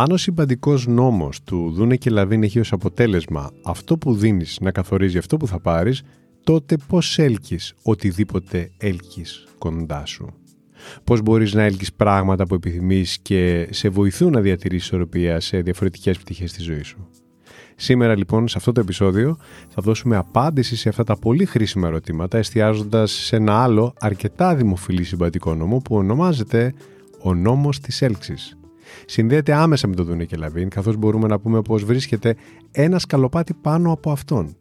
Αν ο συμπαντικός νόμος του Δούνε και Λαβίν έχει ως αποτέλεσμα αυτό που δίνεις να καθορίζει αυτό που θα πάρεις, τότε πώς έλκεις οτιδήποτε έλκεις κοντά σου; Πώς μπορείς να έλκεις πράγματα που επιθυμείς και σε βοηθούν να διατηρήσεις ισορροπία σε διαφορετικές πτυχές της ζωής σου; Σήμερα λοιπόν σε αυτό το επεισόδιο θα δώσουμε απάντηση σε αυτά τα πολύ χρήσιμα ερωτήματα εστιάζοντας σε ένα άλλο αρκετά δημοφιλή συμπαντικό νόμο που ονομάζεται ο νόμος της έλξης συνδέεται άμεσα με το δούναι και λαβείν, καθώς μπορούμε να πούμε πως βρίσκεται ένα σκαλοπάτι πάνω από αυτόν.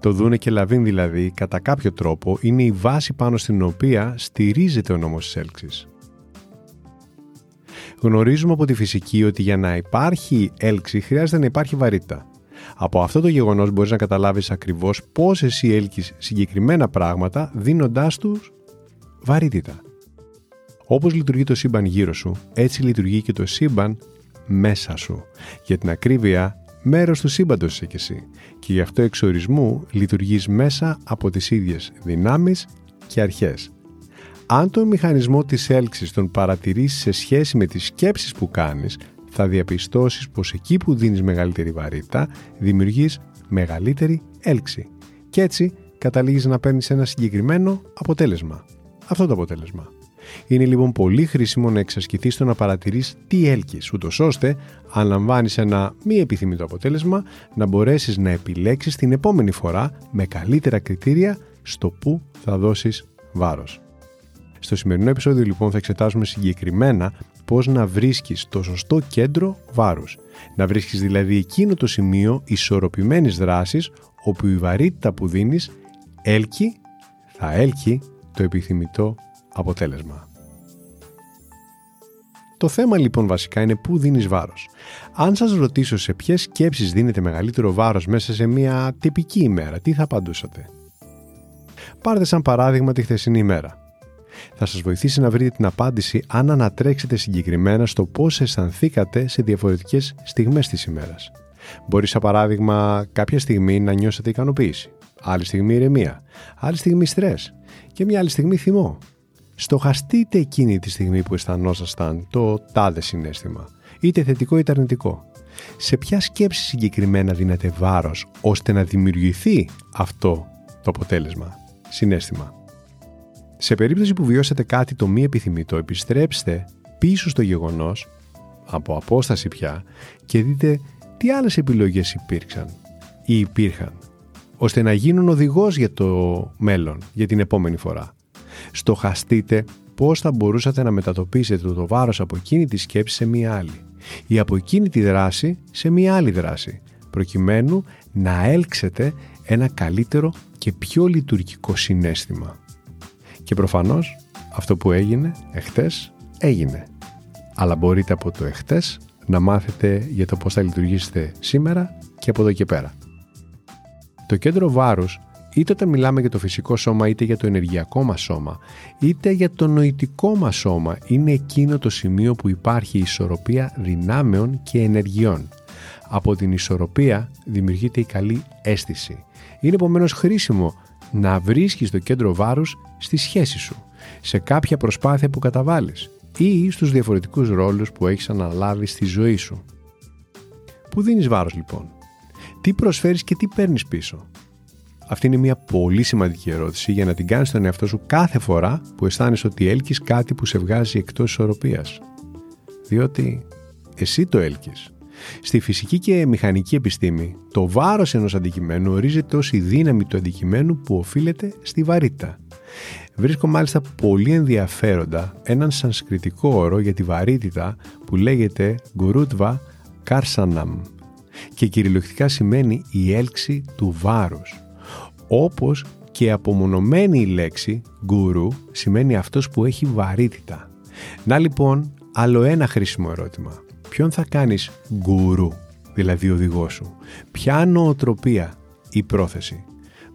Το δούναι και λαβείν δηλαδή, κατά κάποιο τρόπο, είναι η βάση πάνω στην οποία στηρίζεται ο νόμος της έλξης. Γνωρίζουμε από τη φυσική ότι για να υπάρχει έλξη χρειάζεται να υπάρχει βαρύτητα. Από αυτό το γεγονός μπορείς να καταλάβεις ακριβώς πώς εσύ έλκεις συγκεκριμένα πράγματα δίνοντάς τους βαρύτητα. Όπως λειτουργεί το σύμπαν γύρω σου, έτσι λειτουργεί και το σύμπαν μέσα σου. Για την ακρίβεια, μέρος του σύμπαντος είσαι και εσύ. Και γι' αυτό εξορισμού λειτουργείς μέσα από τις ίδιες δυνάμεις και αρχές. Αν τον μηχανισμό της έλξης τον παρατηρήσεις σε σχέση με τις σκέψεις που κάνεις, θα διαπιστώσεις πως εκεί που δίνεις μεγαλύτερη βαρύτητα, δημιουργείς μεγαλύτερη έλξη. Και έτσι καταλήγεις να παίρνεις ένα συγκεκριμένο αποτέλεσμα. Αυτό το αποτέλεσμα. Είναι λοιπόν πολύ χρήσιμο να εξασκηθεί στο να παρατηρείς τι έλκεις, ούτως ώστε, αν λαμβάνεις ένα μη επιθυμητό αποτέλεσμα, να μπορέσεις να επιλέξεις την επόμενη φορά με καλύτερα κριτήρια στο που θα δώσεις βάρος. Στο σημερινό επεισόδιο λοιπόν θα εξετάσουμε συγκεκριμένα πώς να βρίσκεις το σωστό κέντρο βάρους. Να βρίσκεις δηλαδή εκείνο το σημείο ισορροπημένης δράσης όπου η βαρύτητα που δίνεις έλκει, θα έλκει το επιθυμητό αποτέλεσμα. Το θέμα λοιπόν βασικά είναι πού δίνεις βάρος. Αν σας ρωτήσω σε ποιες σκέψεις δίνετε μεγαλύτερο βάρος μέσα σε μια τυπική ημέρα, τι θα απαντούσατε; Πάρτε σαν παράδειγμα τη χθεσινή ημέρα. Θα σας βοηθήσει να βρείτε την απάντηση αν ανατρέξετε συγκεκριμένα στο πώς αισθανθήκατε σε διαφορετικές στιγμές της ημέρας. Μπορεί σαν παράδειγμα κάποια στιγμή να νιώσετε ικανοποίηση, άλλη στιγμή ηρεμία, άλλη στιγμή στρες και μια άλλη στιγμή θυμό στοχαστείτε εκείνη τη στιγμή που αισθανόσασταν το τάδε συνέστημα, είτε θετικό είτε αρνητικό. Σε ποια σκέψη συγκεκριμένα δίνετε βάρος ώστε να δημιουργηθεί αυτό το αποτέλεσμα, συνέστημα; Σε περίπτωση που βιώσετε κάτι το μη επιθυμητό, επιστρέψτε πίσω στο γεγονός, από απόσταση πια, και δείτε τι άλλες επιλογές υπήρξαν ή υπήρχαν, ώστε να γίνουν οδηγός για το μέλλον, για την επόμενη φορά στοχαστείτε πώς θα μπορούσατε να μετατοπίσετε το βάρος από εκείνη τη σκέψη σε μία άλλη ή από εκείνη τη δράση σε μία άλλη δράση, προκειμένου να έλξετε ένα καλύτερο και πιο λειτουργικό συνέστημα. Και προφανώς αυτό που έγινε εχθές έγινε. Αλλά μπορείτε από το εχθές να μάθετε για το πώς θα λειτουργήσετε σήμερα και από εδώ και πέρα. Το κέντρο βάρους είτε όταν μιλάμε για το φυσικό σώμα είτε για το ενεργειακό μας σώμα είτε για το νοητικό μας σώμα είναι εκείνο το σημείο που υπάρχει ισορροπία δυνάμεων και ενεργειών. Από την ισορροπία δημιουργείται η καλή αίσθηση. Είναι επομένως χρήσιμο να βρίσκεις το κέντρο βάρους στη σχέση σου, σε κάποια προσπάθεια που καταβάλεις ή στους διαφορετικούς ρόλους που έχεις αναλάβει στη ζωή σου. Πού δίνεις βάρος λοιπόν, τι προσφέρεις και τι παίρνεις πίσω; Αυτή είναι μια πολύ σημαντική ερώτηση για να την κάνεις στον εαυτό σου κάθε φορά που αισθάνεσαι ότι έλκεις κάτι που σε βγάζει εκτός ισορροπίας. Διότι εσύ το έλκεις. Στη φυσική και μηχανική επιστήμη, το βάρος ενός αντικειμένου ορίζεται ως η δύναμη του αντικειμένου που οφείλεται στη βαρύτητα. Βρίσκω μάλιστα πολύ ενδιαφέροντα έναν σανσκριτικό όρο για τη βαρύτητα που λέγεται «γκουρούτβα Karsanam» και κυριολεκτικά σημαίνει η έλξη του βάρους όπως και απομονωμένη η λέξη γκουρού σημαίνει αυτός που έχει βαρύτητα. Να λοιπόν, άλλο ένα χρήσιμο ερώτημα. Ποιον θα κάνεις γκουρού, δηλαδή οδηγό σου; Ποια νοοτροπία ή πρόθεση;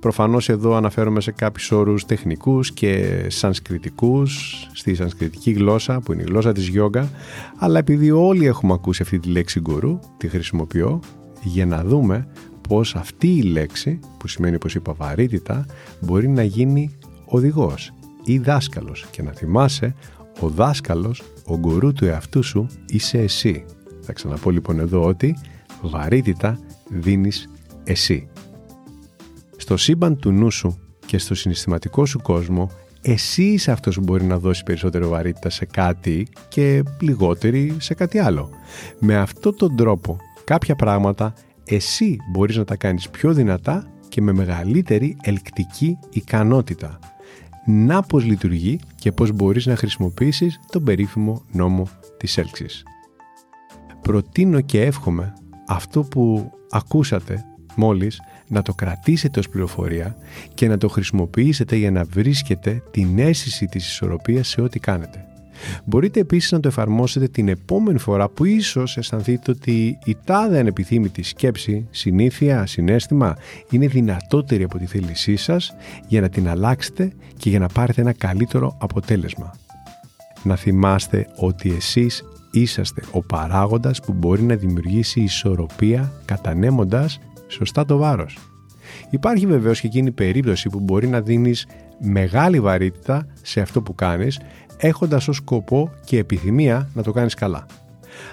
Προφανώς εδώ αναφέρομαι σε κάποιους όρους τεχνικούς και σανσκριτικούς, στη σανσκριτική γλώσσα που είναι η γλώσσα της γιόγκα, αλλά επειδή όλοι έχουμε ακούσει αυτή τη λέξη γκουρού, τη χρησιμοποιώ για να δούμε πως αυτή η λέξη, που σημαίνει πως είπα βαρύτητα, μπορεί να γίνει οδηγός ή δάσκαλος και να θυμάσαι ο δάσκαλος, ο γκουρού του εαυτού σου είσαι εσύ. Θα ξαναπώ λοιπόν εδώ ότι βαρύτητα δίνεις εσύ. Στο σύμπαν του νου σου και στο συναισθηματικό σου κόσμο εσύ είσαι αυτός που μπορεί να δώσει περισσότερο βαρύτητα σε κάτι και λιγότερη σε κάτι άλλο. Με αυτόν τον τρόπο κάποια πράγματα εσύ μπορείς να τα κάνεις πιο δυνατά και με μεγαλύτερη ελκτική ικανότητα. Να πώς λειτουργεί και πώς μπορείς να χρησιμοποιήσεις τον περίφημο νόμο της έλξης. Προτείνω και εύχομαι αυτό που ακούσατε μόλις να το κρατήσετε ως πληροφορία και να το χρησιμοποιήσετε για να βρίσκετε την αίσθηση της ισορροπίας σε ό,τι κάνετε. Μπορείτε επίσης να το εφαρμόσετε την επόμενη φορά που ίσως αισθανθείτε ότι η τάδε ανεπιθύμητη σκέψη, συνήθεια, συνέστημα είναι δυνατότερη από τη θέλησή σας για να την αλλάξετε και για να πάρετε ένα καλύτερο αποτέλεσμα. Να θυμάστε ότι εσείς είσαστε ο παράγοντας που μπορεί να δημιουργήσει ισορροπία κατανέμοντας σωστά το βάρος. Υπάρχει βεβαίως και εκείνη η περίπτωση που μπορεί να δίνεις μεγάλη βαρύτητα σε αυτό που κάνεις έχοντας ως σκοπό και επιθυμία να το κάνεις καλά.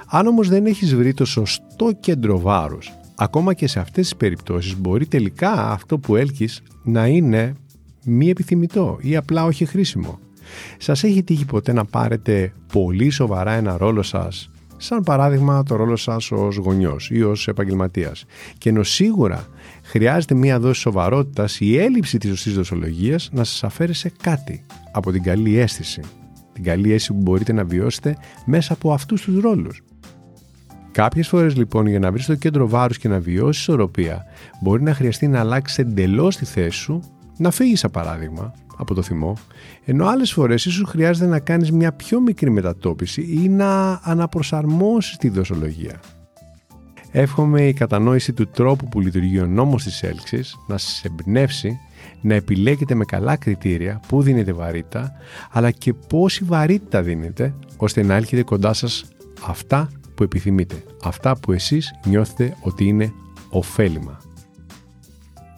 Αν όμως δεν έχεις βρει το σωστό κέντρο βάρους, ακόμα και σε αυτές τις περιπτώσεις μπορεί τελικά αυτό που έλκεις να είναι μη επιθυμητό ή απλά όχι χρήσιμο. Σας έχει τύχει ποτέ να πάρετε πολύ σοβαρά ένα ρόλο σας σαν παράδειγμα το ρόλο σας ως γονιός ή ως επαγγελματίας. Και ενώ σίγουρα χρειάζεται μία δόση σοβαρότητας η έλλειψη της σωστής δοσολογίας να σας αφαίρει σε κάτι από την καλή αίσθηση. Την καλή αίσθηση που μπορείτε να βιώσετε μέσα από αυτούς τους ρόλους. Κάποιες φορές λοιπόν για να βρεις το κέντρο βάρους και να βιώσεις ισορροπία μπορεί να χρειαστεί να αλλάξεις εντελώς τη θέση σου, να φύγεις σαν παράδειγμα από το θυμό, ενώ άλλες φορές ίσως χρειάζεται να κάνεις μια πιο μικρή μετατόπιση ή να αναπροσαρμόσεις τη δοσολογία. Εύχομαι η κατανόηση του τρόπου που λειτουργεί ο νόμος της έλξης να σας εμπνεύσει να επιλέγετε με καλά κριτήρια πού δίνετε βαρύτητα, αλλά και πόση βαρύτητα δίνετε, ώστε να έρχεται κοντά σας αυτά που επιθυμείτε, αυτά που εσείς νιώθετε ότι είναι ωφέλιμα.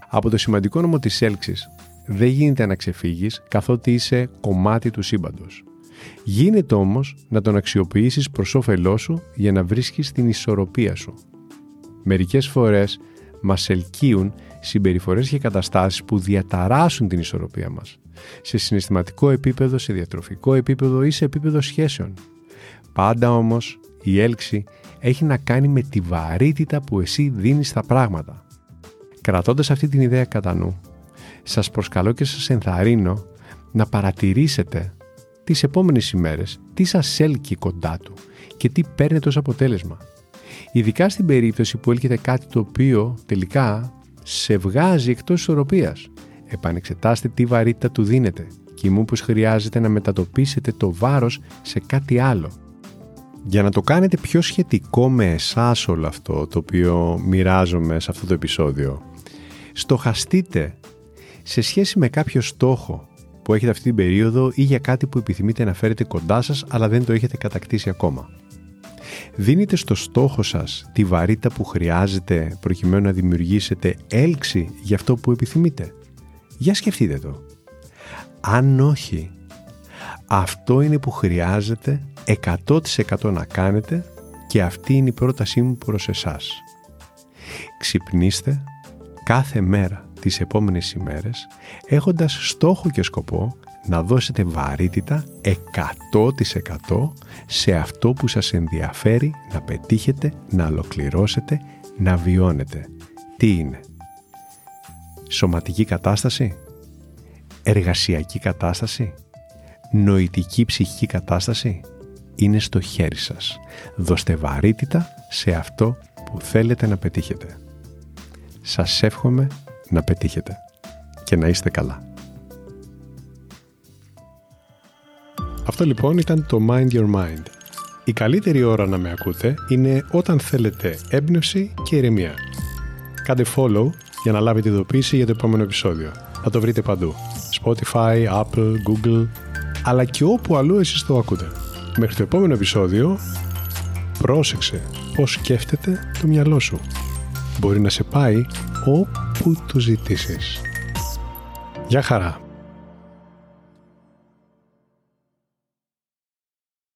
Από το σημαντικό νόμο της έλξης δεν γίνεται να ξεφύγεις καθότι είσαι κομμάτι του σύμπαντος. Γίνεται όμως να τον αξιοποιήσεις προς όφελός σου για να βρίσκεις την ισορροπία σου. Μερικές φορές μας ελκύουν συμπεριφορές και καταστάσεις που διαταράσσουν την ισορροπία μας. Σε συναισθηματικό επίπεδο, σε διατροφικό επίπεδο ή σε επίπεδο σχέσεων. Πάντα όμως η έλξη έχει να κάνει με τη βαρύτητα που εσύ δίνεις στα πράγματα. Κρατώντας αυτή την ιδέα κατά νου, σας προσκαλώ και σας ενθαρρύνω να παρατηρήσετε τις επόμενες ημέρες τι σας έλκει κοντά του και τι παίρνετε ως αποτέλεσμα. Ειδικά στην περίπτωση που έλκεται κάτι το οποίο τελικά σε βγάζει εκτός ισορροπίας. Επανεξετάστε τι βαρύτητα του δίνετε και μου πως χρειάζεται να μετατοπίσετε το βάρος σε κάτι άλλο. Για να το κάνετε πιο σχετικό με εσάς όλο αυτό το οποίο μοιράζομαι σε αυτό το επεισόδιο, στοχαστείτε σε σχέση με κάποιο στόχο που έχετε αυτή την περίοδο ή για κάτι που επιθυμείτε να φέρετε κοντά σας αλλά δεν το έχετε κατακτήσει ακόμα. Δίνετε στο στόχο σας τη βαρύτητα που χρειάζεται προκειμένου να δημιουργήσετε έλξη για αυτό που επιθυμείτε. Για σκεφτείτε το. Αν όχι, αυτό είναι που χρειάζεται 100% να κάνετε και αυτή είναι η πρότασή μου προς εσάς. Ξυπνήστε κάθε μέρα τις επόμενες ημέρες έχοντας στόχο και σκοπό να δώσετε βαρύτητα 100% σε αυτό που σας ενδιαφέρει να πετύχετε, να ολοκληρώσετε, να βιώνετε. Τι είναι; Σωματική κατάσταση; Εργασιακή κατάσταση; Νοητική ψυχική κατάσταση; Είναι στο χέρι σας. Δώστε βαρύτητα σε αυτό που θέλετε να πετύχετε. Σας εύχομαι να πετύχετε και να είστε καλά. Αυτό λοιπόν ήταν το Mind Your Mind. Η καλύτερη ώρα να με ακούτε είναι όταν θέλετε έμπνευση και ηρεμία. Κάντε follow για να λάβετε ειδοποίηση για το επόμενο επεισόδιο. Θα το βρείτε παντού. Spotify, Apple, Google, αλλά και όπου αλλού εσείς το ακούτε. Μέχρι το επόμενο επεισόδιο, πρόσεξε πώς σκέφτεται το μυαλό σου. Μπορεί να σε πάει όπου το ζητήσεις. Γεια χαρά!